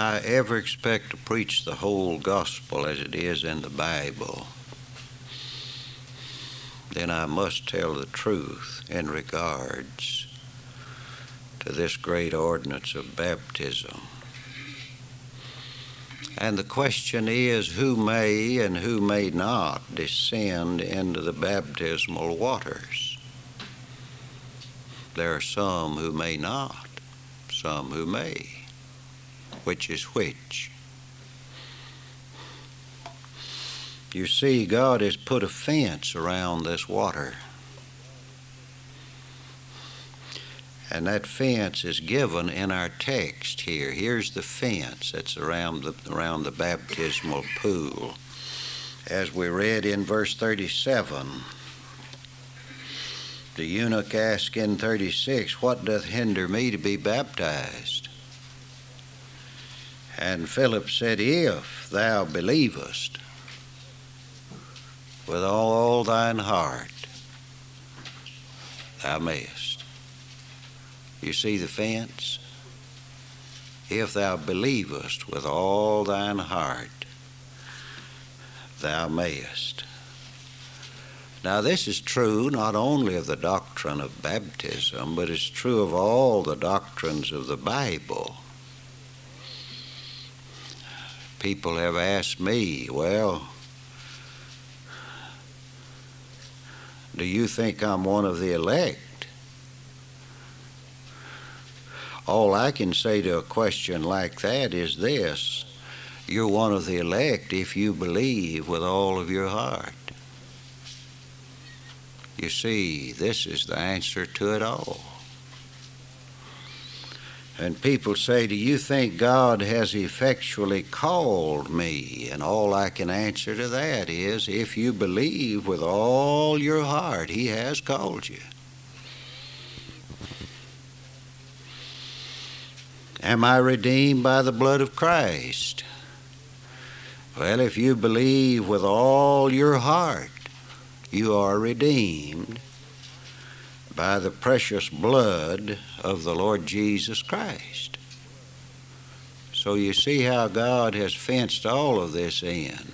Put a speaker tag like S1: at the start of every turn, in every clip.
S1: I ever expect to preach the whole gospel as it is in the Bible, then I must tell the truth in regards to this great ordinance of baptism. And the question is who may and who may not descend into the baptismal waters? There are some who may not, some who may. Which is which? You see, God has put a fence around this water. And that fence is given in our text here. Here's the fence that's around the, around the baptismal pool. As we read in verse 37, the eunuch asked in 36, What doth hinder me to be baptized? And Philip said, If thou believest with all thine heart, thou mayest. You see the fence? If thou believest with all thine heart, thou mayest. Now, this is true not only of the doctrine of baptism, but it's true of all the doctrines of the Bible. People have asked me, well, do you think I'm one of the elect? All I can say to a question like that is this You're one of the elect if you believe with all of your heart. You see, this is the answer to it all. And people say, Do you think God has effectually called me? And all I can answer to that is, If you believe with all your heart, He has called you. Am I redeemed by the blood of Christ? Well, if you believe with all your heart, you are redeemed by the precious blood of the Lord Jesus Christ. So you see how God has fenced all of this in.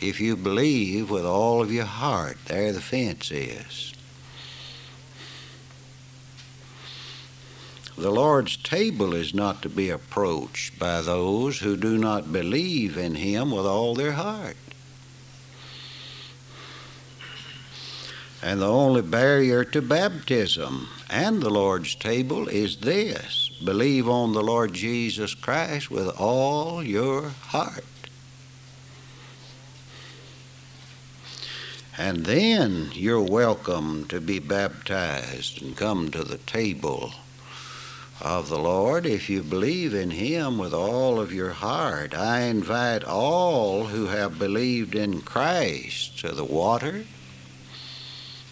S1: If you believe with all of your heart, there the fence is. The Lord's table is not to be approached by those who do not believe in Him with all their heart. And the only barrier to baptism and the Lord's table is this believe on the Lord Jesus Christ with all your heart. And then you're welcome to be baptized and come to the table of the Lord if you believe in Him with all of your heart. I invite all who have believed in Christ to the water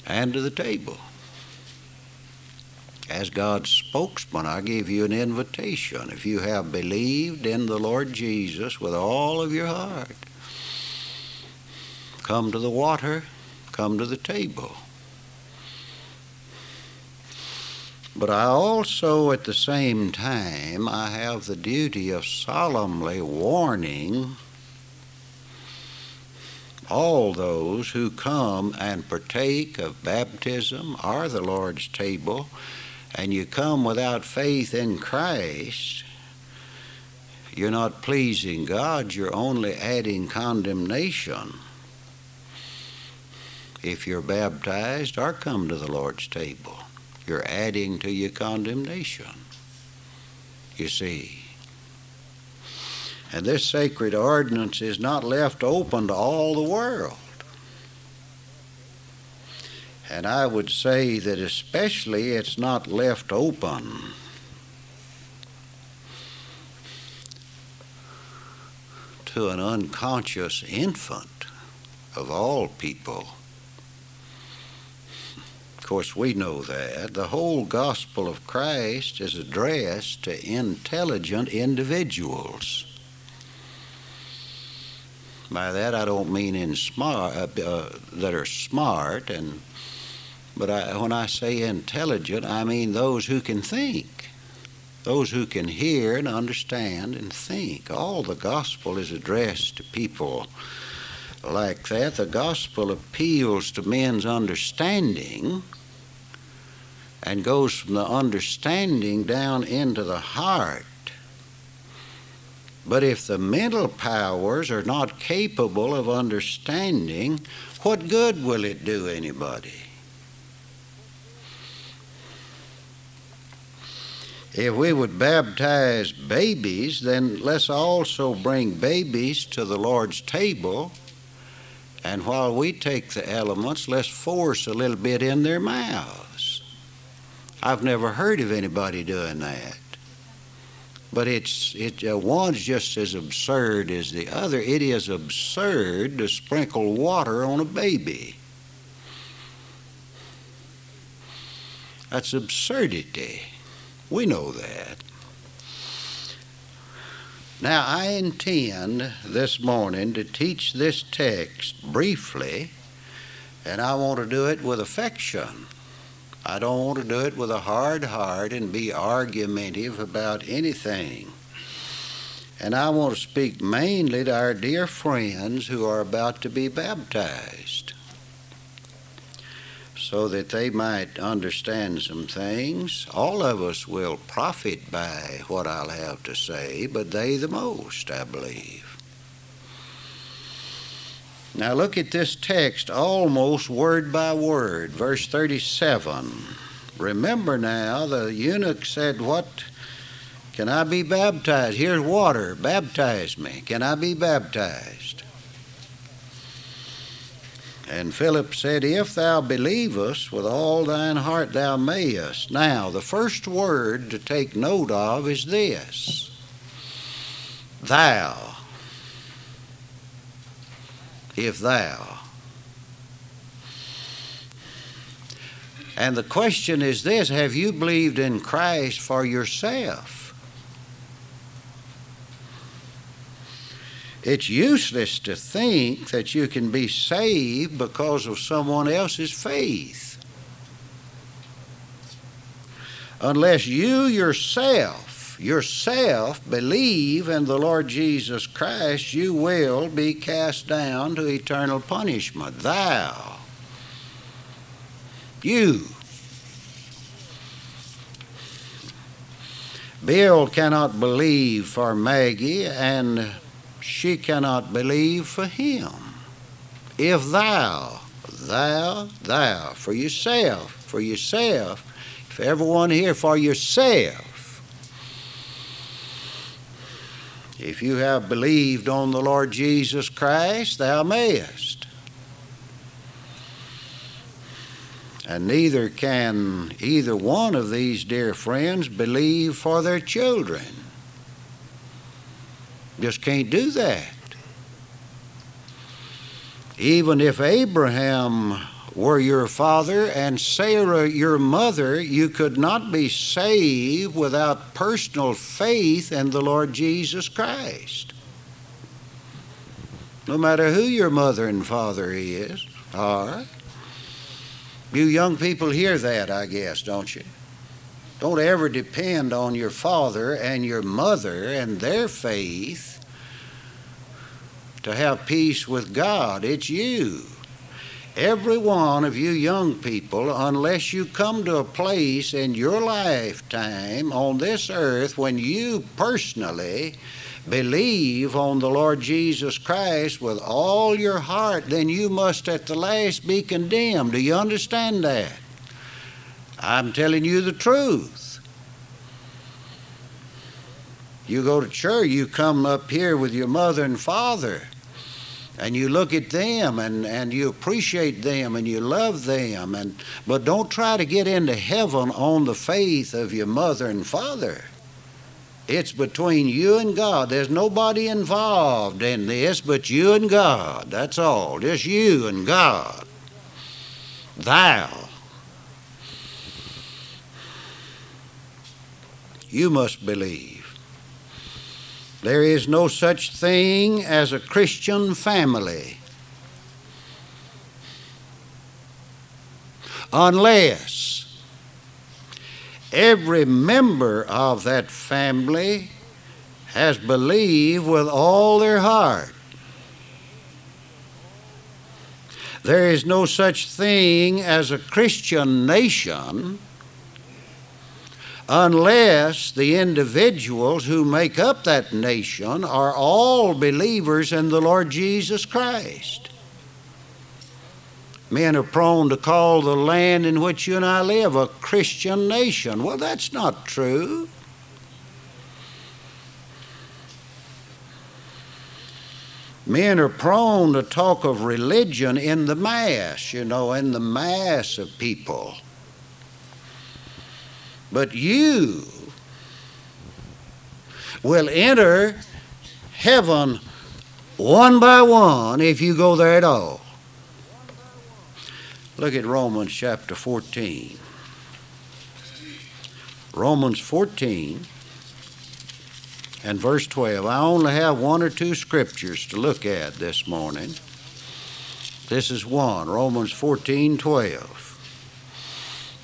S1: and to the table. As God's spokesman, I give you an invitation. If you have believed in the Lord Jesus with all of your heart, come to the water, come to the table. But I also, at the same time, I have the duty of solemnly warning all those who come and partake of baptism or the Lord's table, and you come without faith in Christ, you're not pleasing God, you're only adding condemnation if you're baptized or come to the Lord's table you're adding to your condemnation. You see. And this sacred ordinance is not left open to all the world. And I would say that especially it's not left open to an unconscious infant of all people Of course, we know that. The whole gospel of Christ is addressed to intelligent individuals. By that, I don't mean in smart uh, uh, that are smart, and but I, when I say intelligent, I mean those who can think. those who can hear and understand and think. All the gospel is addressed to people like that. The gospel appeals to men's understanding and goes from the understanding down into the heart. But if the mental powers are not capable of understanding, what good will it do anybody? If we would baptize babies, then let's also bring babies to the Lord's table. And while we take the elements, let's force a little bit in their mouths. I've never heard of anybody doing that. But it's it uh, one's just as absurd as the other. It is absurd to sprinkle water on a baby. That's absurdity. We know that. Now, I intend this morning to teach this text briefly, and I want to do it with affection. I don't want to do it with a hard heart and be argumentative about anything. And I want to speak mainly to our dear friends who are about to be baptized so that they might understand some things. All of us will profit by what I'll have to say, but they the most, I believe. Now look at this text almost word by word, verse 37. Remember now, the eunuch said, What? Can I be baptized? Here's water. Baptize me. Can I be baptized? And Philip said, If thou believest with all thine heart, thou mayest. Now, the first word to take note of is this Thou if thou. And the question is this Have you believed in Christ for yourself? It's useless to think that you can be saved because of someone else's faith. Unless you yourself yourself believe in the Lord Jesus Christ, you will be cast down to eternal punishment. Thou, you. Bill cannot believe for Maggie, and she cannot believe for him. If thou, thou, thou, for yourself, for yourself, if everyone here for yourself, If you have believed on the Lord Jesus Christ, thou mayest. And neither can either one of these dear friends believe for their children. Just can't do that. Even if Abraham were your father and Sarah your mother, you could not be saved without personal faith in the Lord Jesus Christ. No matter who your mother and father is, are. You young people hear that, I guess, don't you? Don't ever depend on your father and your mother and their faith to have peace with God. It's you. Every one of you young people, unless you come to a place in your lifetime on this earth when you personally believe on the Lord Jesus Christ with all your heart, then you must at the last be condemned. Do you understand that? I'm telling you the truth. You go to church, you come up here with your mother and father and you look at them and, and you appreciate them and you love them and but don't try to get into heaven on the faith of your mother and father. It's between you and god. There's nobody involved in this but you and god. That's all. Just you and god. Thou. You must believe there is no such thing as a Christian family unless every member of that family has believed with all their heart. There is no such thing as a Christian nation unless the individuals who make up that nation are all believers in the Lord Jesus Christ. Men are prone to call the land in which you and I live a Christian nation. Well, that's not true. Men are prone to talk of religion in the mass, you know, in the mass of people. But you will enter heaven one by one if you go there at all. Look at Romans chapter 14. Romans 14 and verse 12. I only have one or two scriptures to look at this morning. This is one, Romans 14 12.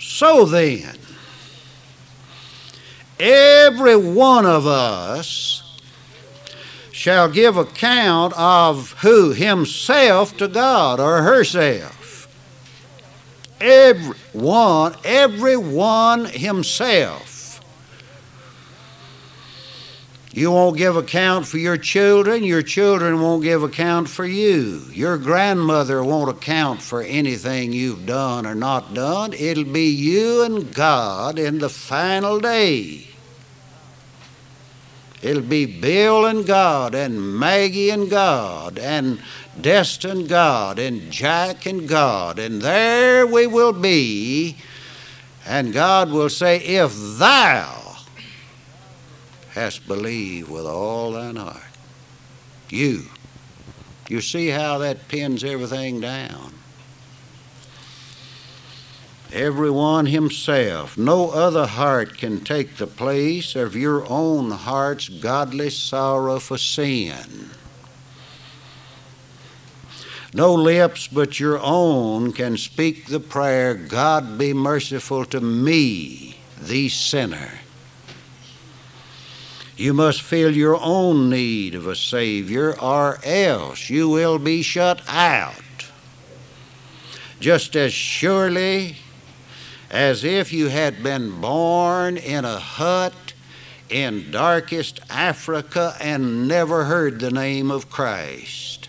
S1: So then, every one of us shall give account of who? Himself to God or herself. Every one, every one himself. You won't give account for your children, your children won't give account for you. Your grandmother won't account for anything you've done or not done. It'll be you and God in the final day. It'll be Bill and God, and Maggie and God, and Destin God, and Jack and God, and there we will be. And God will say, If thou hast believed with all thine heart. You. You see how that pins everything down. Everyone himself. No other heart can take the place of your own heart's godly sorrow for sin. No lips but your own can speak the prayer, God be merciful to me, the sinner. You must feel your own need of a Savior, or else you will be shut out. Just as surely as if you had been born in a hut in darkest Africa and never heard the name of Christ.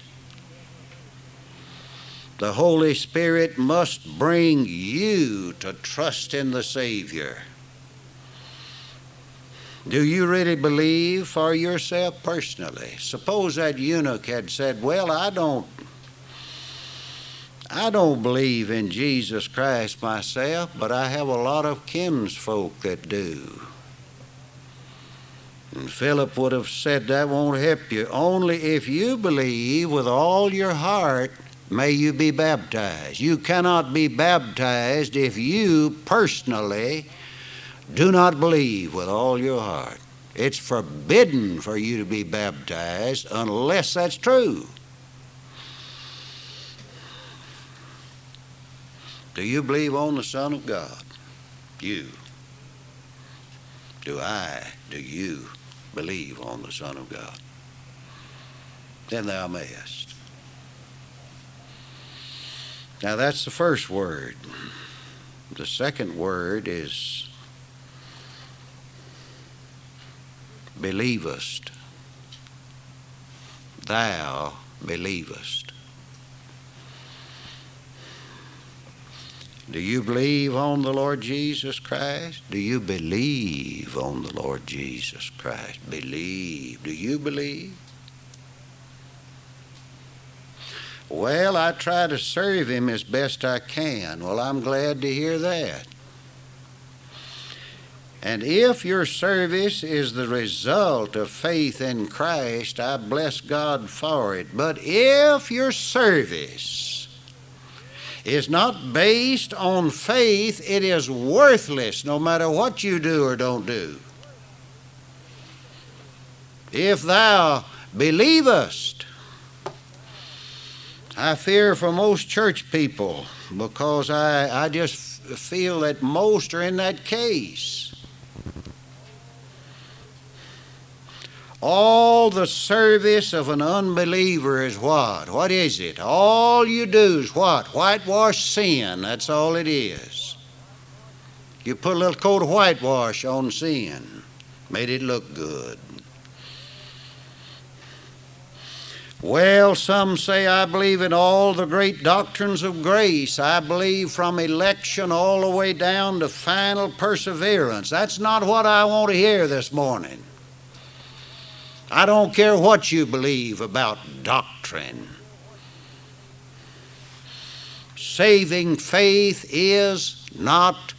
S1: The Holy Spirit must bring you to trust in the Savior. Do you really believe for yourself personally? Suppose that eunuch had said, Well, I don't. I don't believe in Jesus Christ myself, but I have a lot of kinsfolk that do. And Philip would have said, That won't help you. Only if you believe with all your heart, may you be baptized. You cannot be baptized if you personally do not believe with all your heart. It's forbidden for you to be baptized unless that's true. Do you believe on the Son of God? You. Do I, do you believe on the Son of God? Then thou mayest. Now that's the first word. The second word is believest. Thou believest. Do you believe on the Lord Jesus Christ? Do you believe on the Lord Jesus Christ? Believe. Do you believe? Well, I try to serve Him as best I can. Well, I'm glad to hear that. And if your service is the result of faith in Christ, I bless God for it. But if your service is not based on faith, it is worthless no matter what you do or don't do. If thou believest, I fear for most church people because I, I just feel that most are in that case. All the service of an unbeliever is what? What is it? All you do is what? Whitewash sin. That's all it is. You put a little coat of whitewash on sin, made it look good. Well, some say I believe in all the great doctrines of grace. I believe from election all the way down to final perseverance. That's not what I want to hear this morning. I don't care what you believe about doctrine. Saving faith is not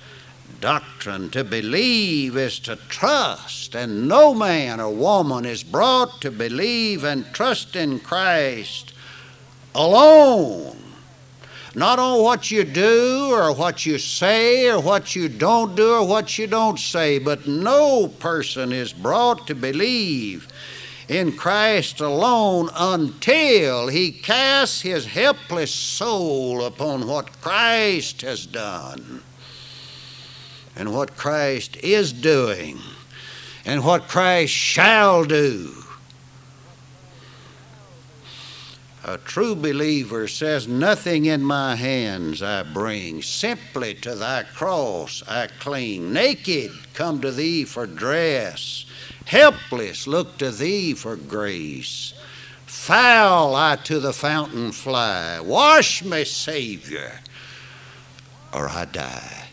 S1: doctrine. To believe is to trust, and no man or woman is brought to believe and trust in Christ alone. Not on what you do or what you say or what you don't do or what you don't say, but no person is brought to believe in Christ alone until he casts his helpless soul upon what Christ has done and what Christ is doing and what Christ shall do. A true believer says, Nothing in my hands I bring, simply to thy cross I cling. Naked, come to thee for dress. Helpless, look to thee for grace. Foul, I to the fountain fly. Wash me, Savior, or I die.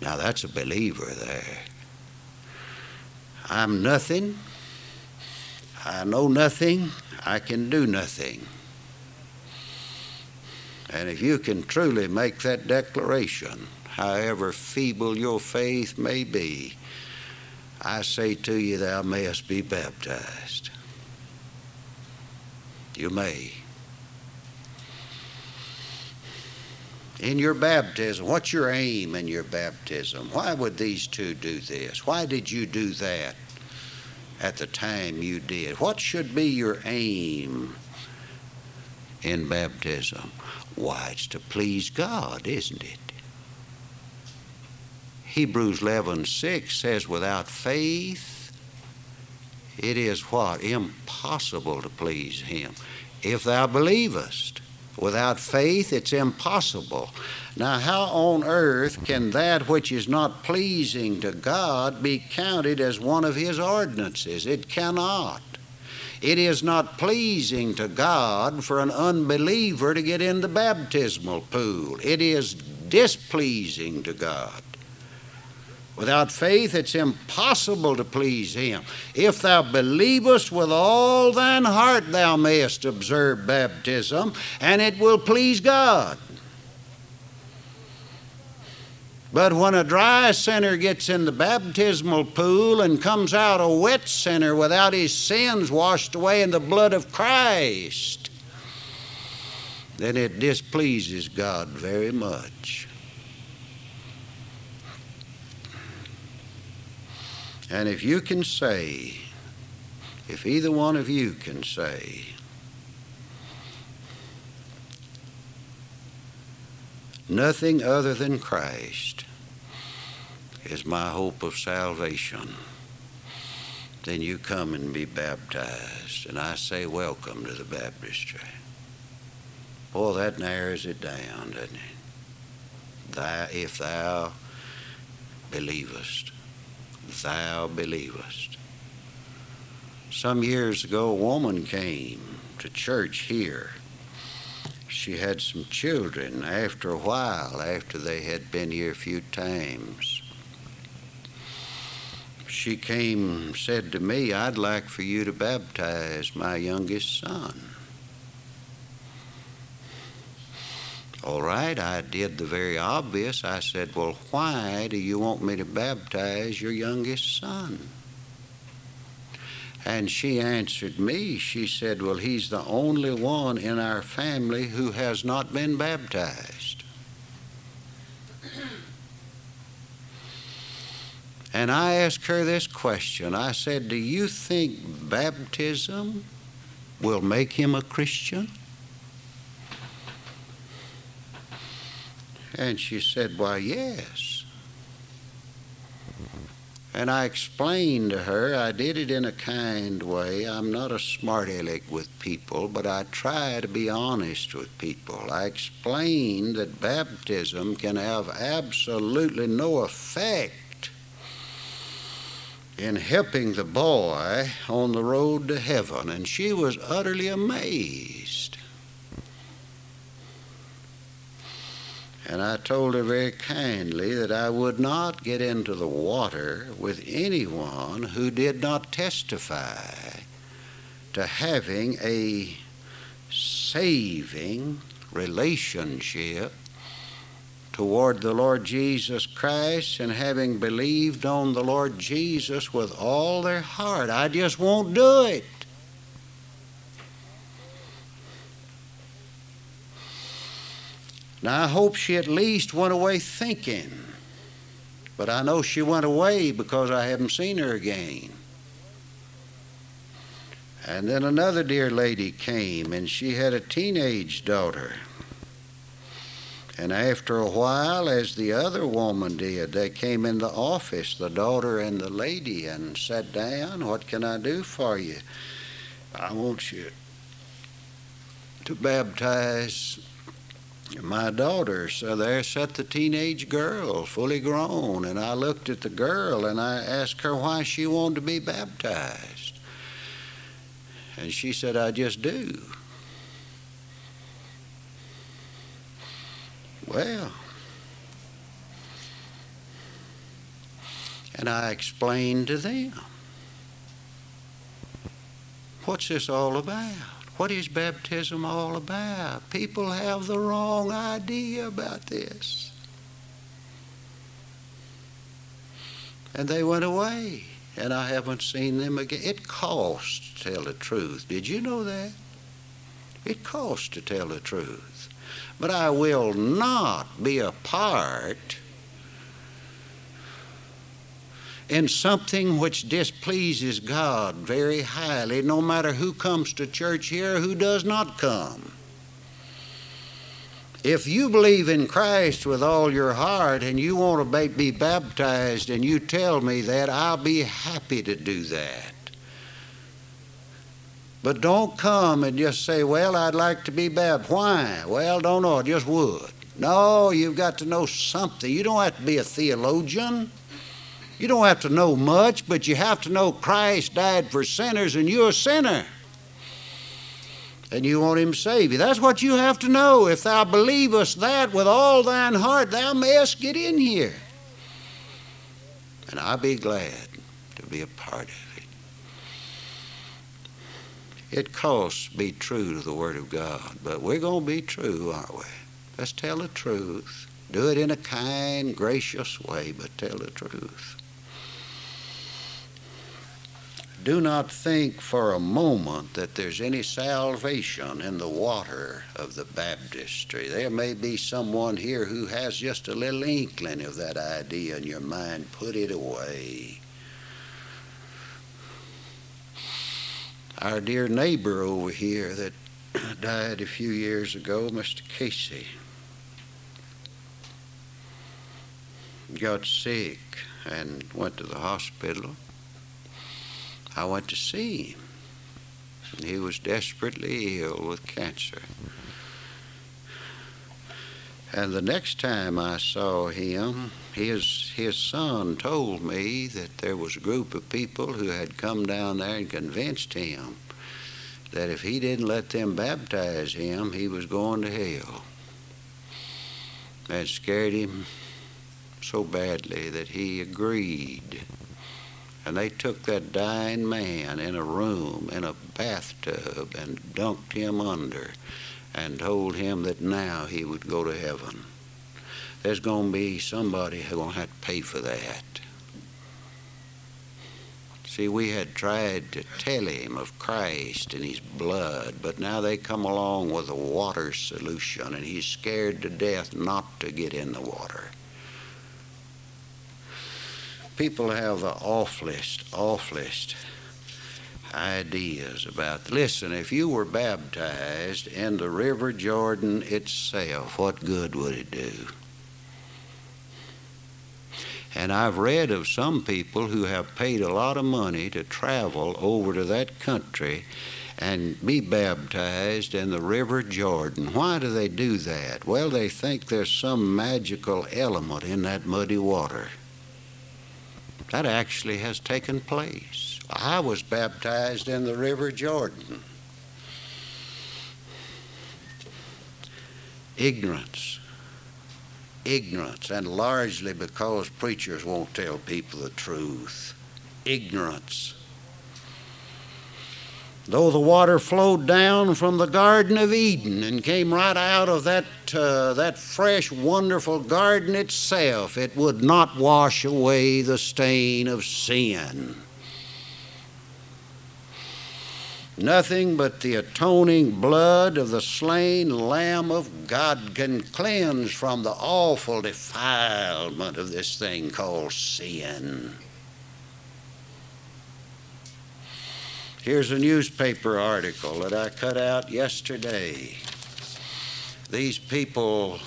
S1: Now that's a believer there. I'm nothing. I know nothing. I can do nothing. And if you can truly make that declaration, however feeble your faith may be, I say to you, thou mayest be baptized. You may. in your baptism? What's your aim in your baptism? Why would these two do this? Why did you do that at the time you did? What should be your aim in baptism? Why, it's to please God, isn't it? Hebrews 11 6 says, without faith, it is what? Impossible to please Him. If thou believest, Without faith, it's impossible. Now, how on earth can that which is not pleasing to God be counted as one of His ordinances? It cannot. It is not pleasing to God for an unbeliever to get in the baptismal pool. It is displeasing to God. Without faith, it's impossible to please Him. If thou believest with all thine heart, thou mayest observe baptism, and it will please God. But when a dry sinner gets in the baptismal pool and comes out a wet sinner without his sins washed away in the blood of Christ, then it displeases God very much. And if you can say, if either one of you can say, nothing other than Christ is my hope of salvation, then you come and be baptized. And I say, welcome to the baptistry. Boy, that narrows it down, doesn't it? Thou, if thou believest thou believest. Some years ago, a woman came to church here. She had some children after a while, after they had been here a few times. She came said to me, I'd like for you to baptize my youngest son. All right, I did the very obvious. I said, Well, why do you want me to baptize your youngest son? And she answered me, she said, Well, he's the only one in our family who has not been baptized. And I asked her this question I said, Do you think baptism will make him a Christian? And she said, Why, yes. And I explained to her, I did it in a kind way. I'm not a smart aleck with people, but I try to be honest with people. I explained that baptism can have absolutely no effect in helping the boy on the road to heaven, and she was utterly amazed. And I told her very kindly that I would not get into the water with anyone who did not testify to having a saving relationship toward the Lord Jesus Christ and having believed on the Lord Jesus with all their heart. I just won't do it. I hope she at least went away thinking, but I know she went away because I haven't seen her again. And then another dear lady came, and she had a teenage daughter. And after a while, as the other woman did, they came in the office, the daughter and the lady, and sat down. What can I do for you? I want you to baptize my daughter, so there sat the teenage girl, fully grown, and I looked at the girl and I asked her why she wanted to be baptized. And she said, I just do. Well, and I explained to them, what's this all about? What is baptism all about? People have the wrong idea about this. And they went away, and I haven't seen them again. It costs to tell the truth. Did you know that? It costs to tell the truth. But I will not be a part in something which displeases God very highly, no matter who comes to church here who does not come. If you believe in Christ with all your heart and you want to be baptized and you tell me that, I'll be happy to do that. But don't come and just say, Well, I'd like to be baptized. Why? Well, don't know, I just would. No, you've got to know something. You don't have to be a theologian. You don't have to know much, but you have to know Christ died for sinners and you're a sinner. And you want him to save you. That's what you have to know. If thou believest that with all thine heart, thou mayest get in here. And I'll be glad to be a part of it. It costs to be true to the Word of God, but we're going to be true, aren't we? Let's tell the truth. Do it in a kind, gracious way, but tell the truth. Do not think for a moment that there's any salvation in the water of the baptistry. There may be someone here who has just a little inkling of that idea in your mind. Put it away. Our dear neighbor over here that died a few years ago, Mr. Casey, got sick and went to the hospital I went to see him. He was desperately ill with cancer. And the next time I saw him, his, his son told me that there was a group of people who had come down there and convinced him that if he didn't let them baptize him, he was going to hell. That scared him so badly that he agreed and they took that dying man in a room, in a bathtub, and dunked him under and told him that now he would go to heaven. There's going to be somebody who's going to have to pay for that. See, we had tried to tell him of Christ and his blood, but now they come along with a water solution, and he's scared to death not to get in the water people have the awfulest, awfulest ideas about. Listen, if you were baptized in the River Jordan itself, what good would it do? And I've read of some people who have paid a lot of money to travel over to that country and be baptized in the River Jordan. Why do they do that? Well, they think there's some magical element in that muddy water. That actually has taken place. I was baptized in the River Jordan. Ignorance ignorance, and largely because preachers won't tell people the truth. Ignorance. Though the water flowed down from the Garden of Eden and came right out of that, uh, that fresh, wonderful garden itself, it would not wash away the stain of sin. Nothing but the atoning blood of the slain Lamb of God can cleanse from the awful defilement of this thing called sin. Here's a newspaper article that I cut out yesterday. These people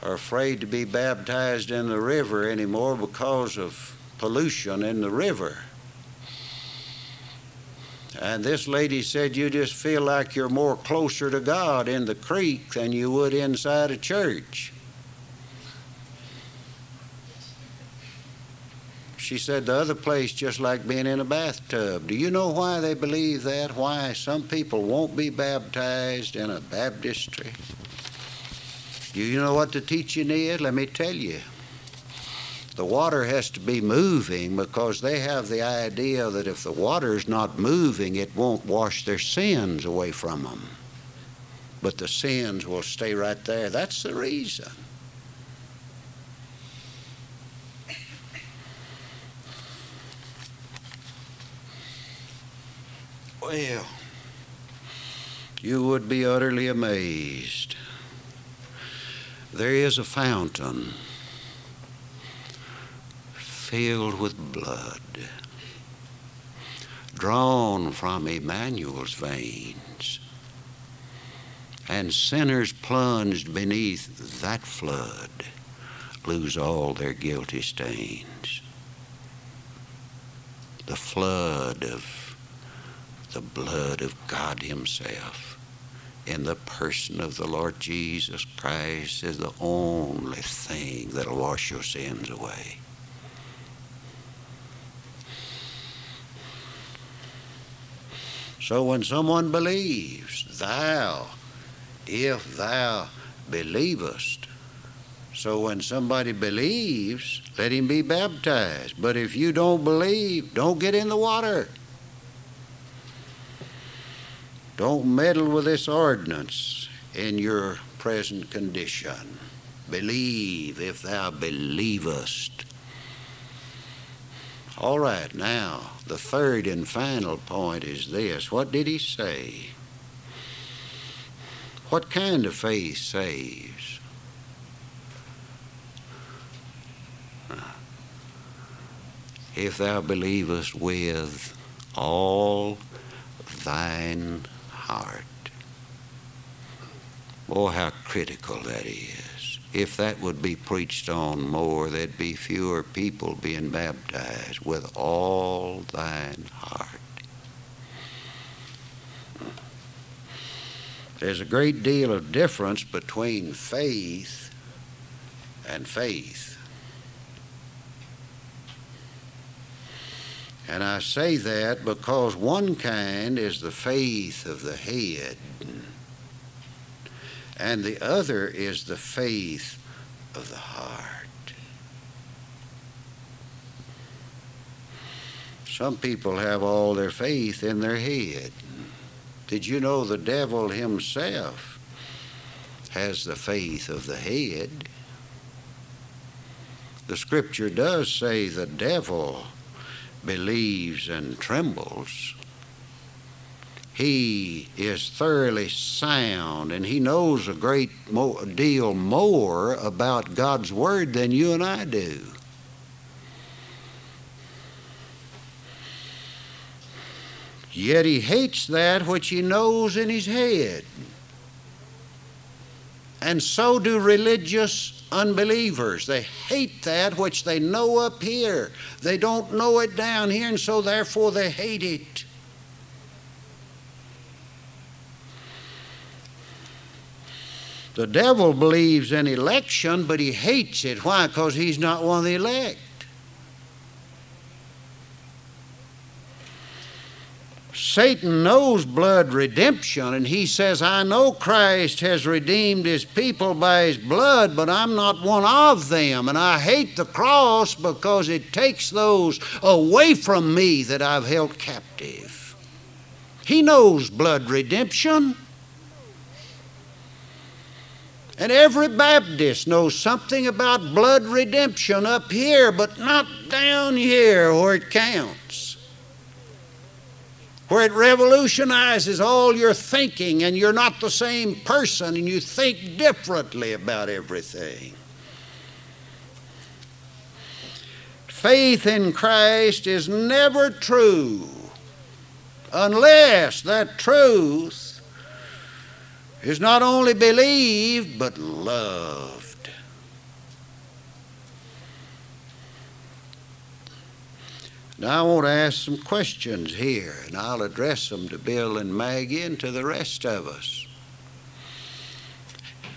S1: are afraid to be baptized in the river anymore because of pollution in the river. And this lady said, You just feel like you're more closer to God in the creek than you would inside a church. She said, The other place just like being in a bathtub. Do you know why they believe that? Why some people won't be baptized in a baptistry? Do you know what the teaching is? Let me tell you the water has to be moving because they have the idea that if the water is not moving, it won't wash their sins away from them. But the sins will stay right there. That's the reason. Well, you would be utterly amazed. There is a fountain filled with blood, drawn from Emmanuel's veins, and sinners plunged beneath that flood lose all their guilty stains. The flood of the blood of God Himself in the person of the Lord Jesus Christ is the only thing that'll wash your sins away. So when someone believes, thou, if thou believest, so when somebody believes, let him be baptized. But if you don't believe, don't get in the water. Don't meddle with this ordinance in your present condition. Believe if thou believest. All right, now, the third and final point is this what did he say? What kind of faith saves? If thou believest with all thine heart. Oh, how critical that is if that would be preached on more, there'd be fewer people being baptized with all thine heart. There's a great deal of difference between faith and faith. And I say that because one kind is the faith of the head and the other is the faith of the heart. Some people have all their faith in their head. Did you know the devil himself has the faith of the head? The scripture does say the devil believes and trembles he is thoroughly sound and he knows a great deal more about God's Word than you and I do. Yet he hates that which he knows in his head. And so do religious unbelievers. They hate that which they know up here. They don't know it down here, and so therefore they hate it. The devil believes in election, but he hates it. Why? Because he's not one of the elect. Satan knows blood redemption, and he says, I know Christ has redeemed his people by his blood, but I'm not one of them. And I hate the cross because it takes those away from me that I've held captive. He knows blood redemption. And every Baptist knows something about blood redemption up here, but not down here where it counts. Where it revolutionizes all your thinking, and you're not the same person, and you think differently about everything. Faith in Christ is never true unless that truth is not only believed, but loved. Now, I want to ask some questions here, and I'll address them to Bill and Maggie and to the rest of us.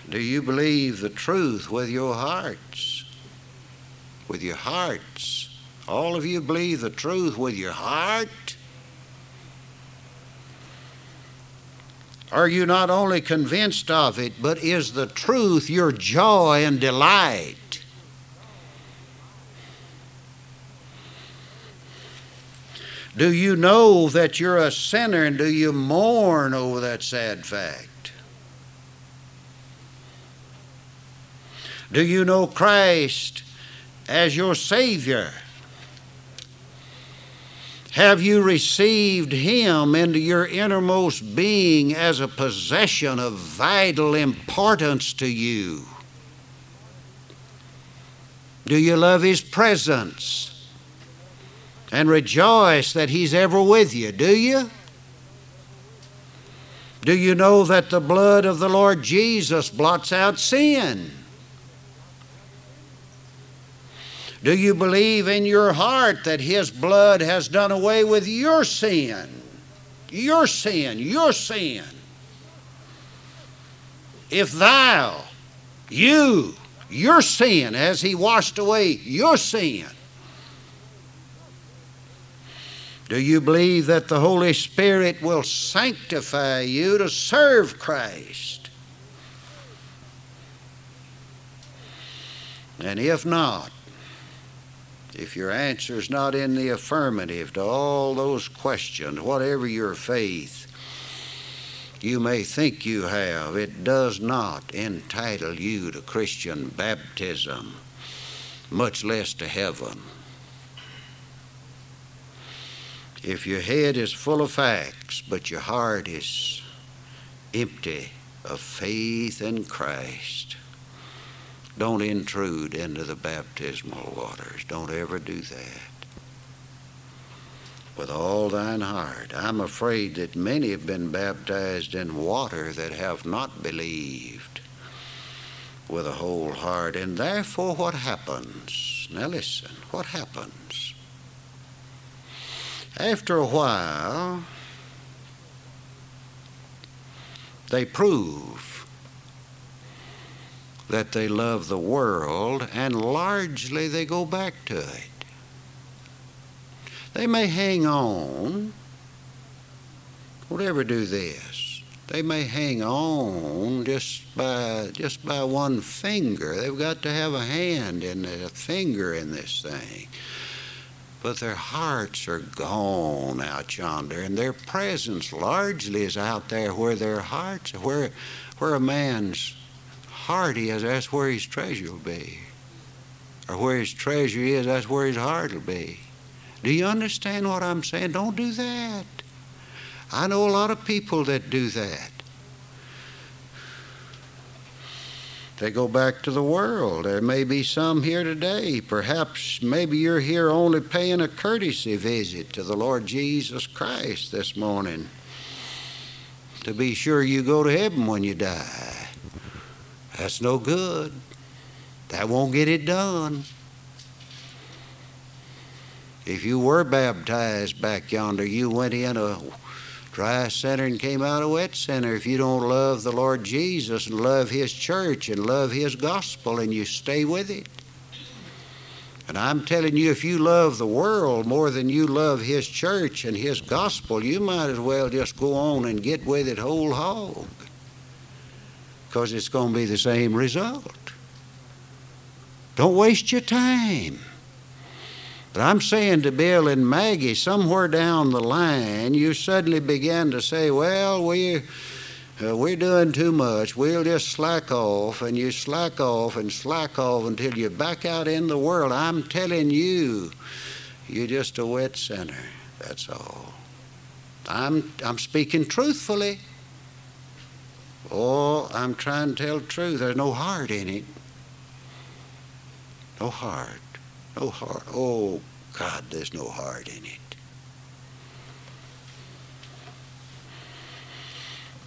S1: Do you believe the truth with your hearts? With your hearts. All of you believe the truth with your heart? Are you not only convinced of it, but is the truth your joy and delight? Do you know that you're a sinner and do you mourn over that sad fact? Do you know Christ as your Savior? Have you received Him into your innermost being as a possession of vital importance to you? Do you love His presence and rejoice that He's ever with you? Do you? Do you know that the blood of the Lord Jesus blots out sin? Do you believe in your heart that His blood has done away with your sin? Your sin, your sin. If thou, you, your sin, has He washed away your sin? Do you believe that the Holy Spirit will sanctify you to serve Christ? And if not, if your answer is not in the affirmative to all those questions, whatever your faith you may think you have, it does not entitle you to Christian baptism, much less to heaven. If your head is full of facts, but your heart is empty of faith in Christ, don't intrude into the baptismal waters. Don't ever do that. With all thine heart. I'm afraid that many have been baptized in water that have not believed with a whole heart. And therefore, what happens? Now, listen, what happens? After a while, they prove that they love the world, and largely they go back to it. They may hang on, whatever do this. They may hang on just by just by one finger. They've got to have a hand and a finger in this thing. But their hearts are gone out yonder, and their presence largely is out there where their hearts, where where a man's heart he has, that's where his treasure will be. Or where his treasure is, that's where his heart will be. Do you understand what I'm saying? Don't do that. I know a lot of people that do that. They go back to the world. There may be some here today. Perhaps maybe you're here only paying a courtesy visit to the Lord Jesus Christ this morning to be sure you go to heaven when you die. That's no good. That won't get it done. If you were baptized back yonder, you went in a dry center and came out a wet center. If you don't love the Lord Jesus and love His church and love His gospel and you stay with it. And I'm telling you, if you love the world more than you love His church and His gospel, you might as well just go on and get with it whole hog. Because it's going to be the same result. Don't waste your time. But I'm saying to Bill and Maggie, somewhere down the line, you suddenly began to say, well, we, uh, we're doing too much. We'll just slack off, and you slack off and slack off until you're back out in the world. I'm telling you, you're just a wet center. That's all. I'm, I'm speaking truthfully. Oh, I'm trying to tell the truth. There's no heart in it. No heart. No heart. Oh, God, there's no heart in it.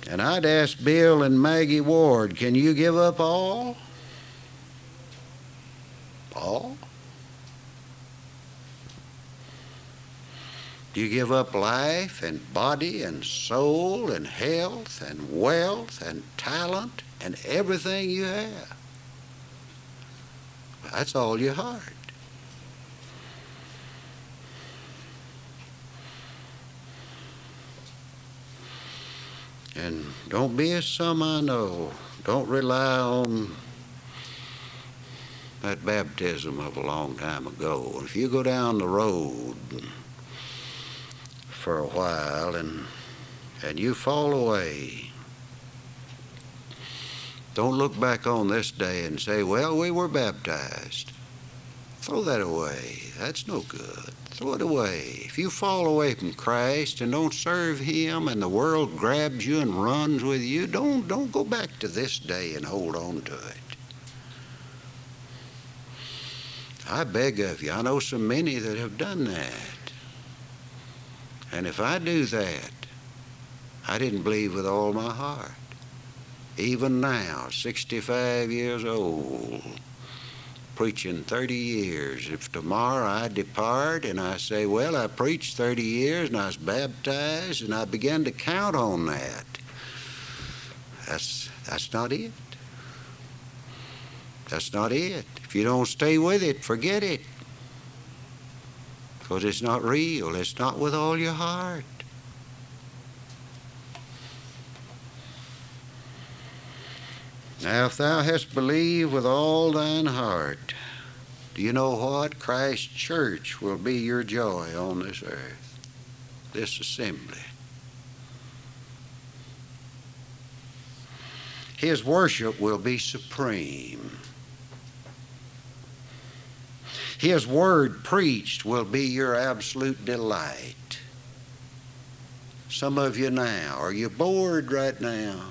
S1: And I'd ask Bill and Maggie Ward, can you give up all? All? Do you give up life and body and soul and health and wealth and talent and everything you have? That's all your heart. And don't be as some I know. Don't rely on that baptism of a long time ago. If you go down the road for a while and and you fall away, don't look back on this day and say, "Well, we were baptized." Throw that away. That's no good. Throw it away. If you fall away from Christ and don't serve Him and the world grabs you and runs with you, don't, don't go back to this day and hold on to it. I beg of you, I know so many that have done that. And if I do that, I didn't believe with all my heart. Even now, 65 years old, preaching 30 years. If tomorrow I depart and I say, well, I preached 30 years and I was baptized and I began to count on that, that's, that's not it. That's not it. If you don't stay with it, forget it. Because it's not real. It's not with all your heart. Now, if thou hast believed with all thine heart, do you know what? Christ's church will be your joy on this earth, this assembly. His worship will be supreme. His word preached will be your absolute delight. Some of you now, are you bored right now?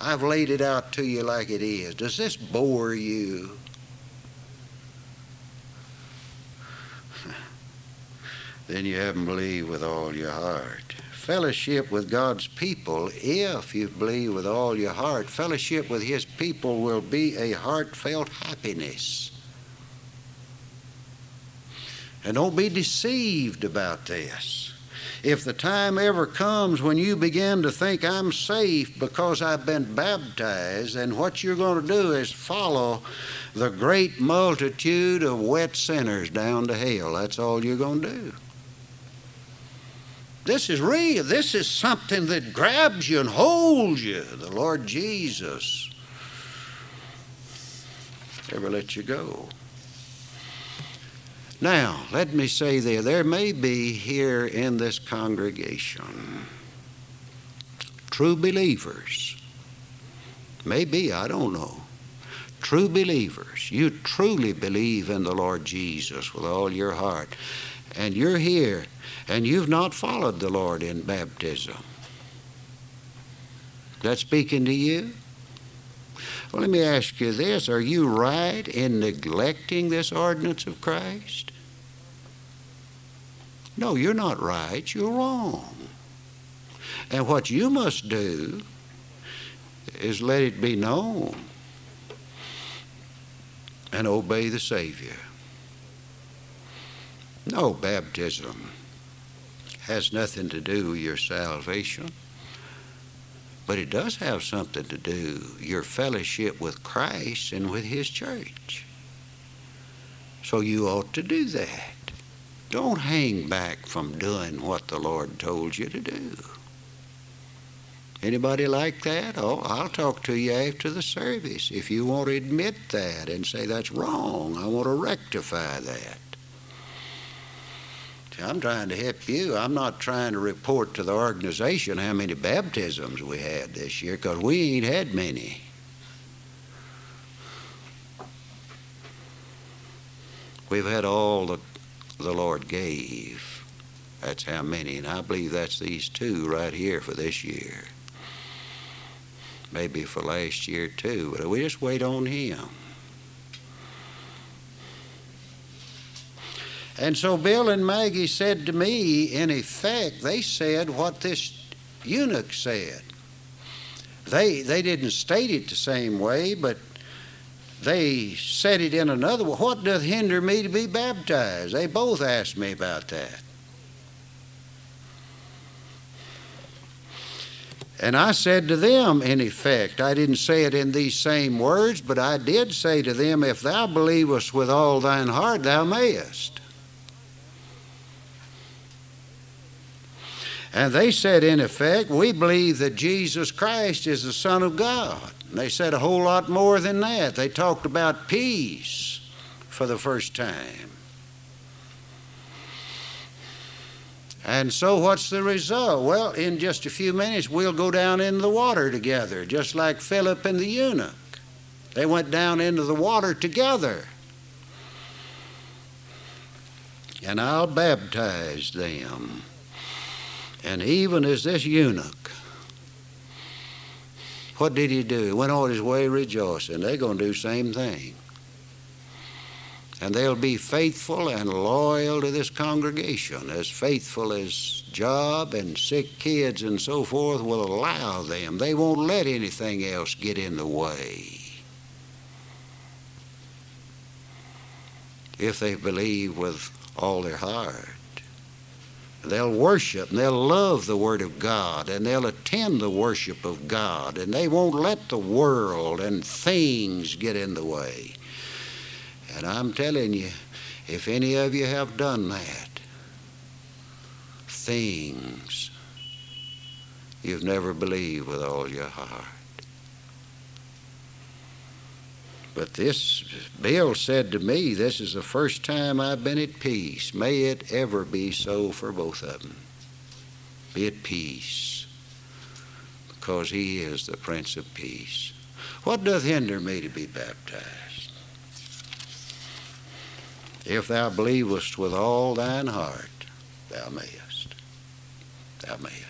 S1: I've laid it out to you like it is. Does this bore you? then you haven't believed with all your heart. Fellowship with God's people, if you believe with all your heart, fellowship with His people will be a heartfelt happiness. And don't be deceived about this if the time ever comes when you begin to think I'm safe because I've been baptized, then what you're going to do is follow the great multitude of wet sinners down to hell. That's all you're going to do. This is real. This is something that grabs you and holds you. The Lord Jesus never let you go. Now, let me say there, there may be here in this congregation true believers. Maybe, I don't know. True believers. You truly believe in the Lord Jesus with all your heart. And you're here and you've not followed the Lord in baptism. Is that speaking to you? Well, let me ask you this Are you right in neglecting this ordinance of Christ? No, you're not right. You're wrong. And what you must do is let it be known and obey the Savior. No, baptism has nothing to do with your salvation, but it does have something to do your fellowship with Christ and with His church. So you ought to do that. Don't hang back from doing what the Lord told you to do. Anybody like that? Oh, I'll talk to you after the service if you want to admit that and say that's wrong. I want to rectify that. I'm trying to help you. I'm not trying to report to the organization how many baptisms we had this year because we ain't had many. We've had all the the Lord gave. That's how many, and I believe that's these two right here for this year maybe for last year too, but we just wait on Him. And so Bill and Maggie said to me, in effect, they said what this eunuch said. They, they didn't state it the same way, but they said it in another way. What doth hinder me to be baptized? They both asked me about that. And I said to them, in effect, I didn't say it in these same words, but I did say to them, If thou believest with all thine heart, thou mayest. And they said, in effect, we believe that Jesus Christ is the Son of God. And they said a whole lot more than that. They talked about peace for the first time. And so, what's the result? Well, in just a few minutes, we'll go down into the water together, just like Philip and the eunuch. They went down into the water together. And I'll baptize them. And even as this eunuch, what did he do? He went on his way rejoicing. They're going to do same thing and they'll be faithful and loyal to this congregation, as faithful as job and sick kids and so forth will allow them. They won't let anything else get in the way. If they believe with all their heart. They'll worship and they'll love the Word of God and they'll attend the worship of God and they won't let the world and things get in the way. And I'm telling you, if any of you have done that, things you've never believed with all your heart. But this, Bill said to me, this is the first time I've been at peace. May it ever be so for both of them. Be at peace, because he is the Prince of Peace. What doth hinder me to be baptized? If thou believest with all thine heart, thou mayest. Thou mayest.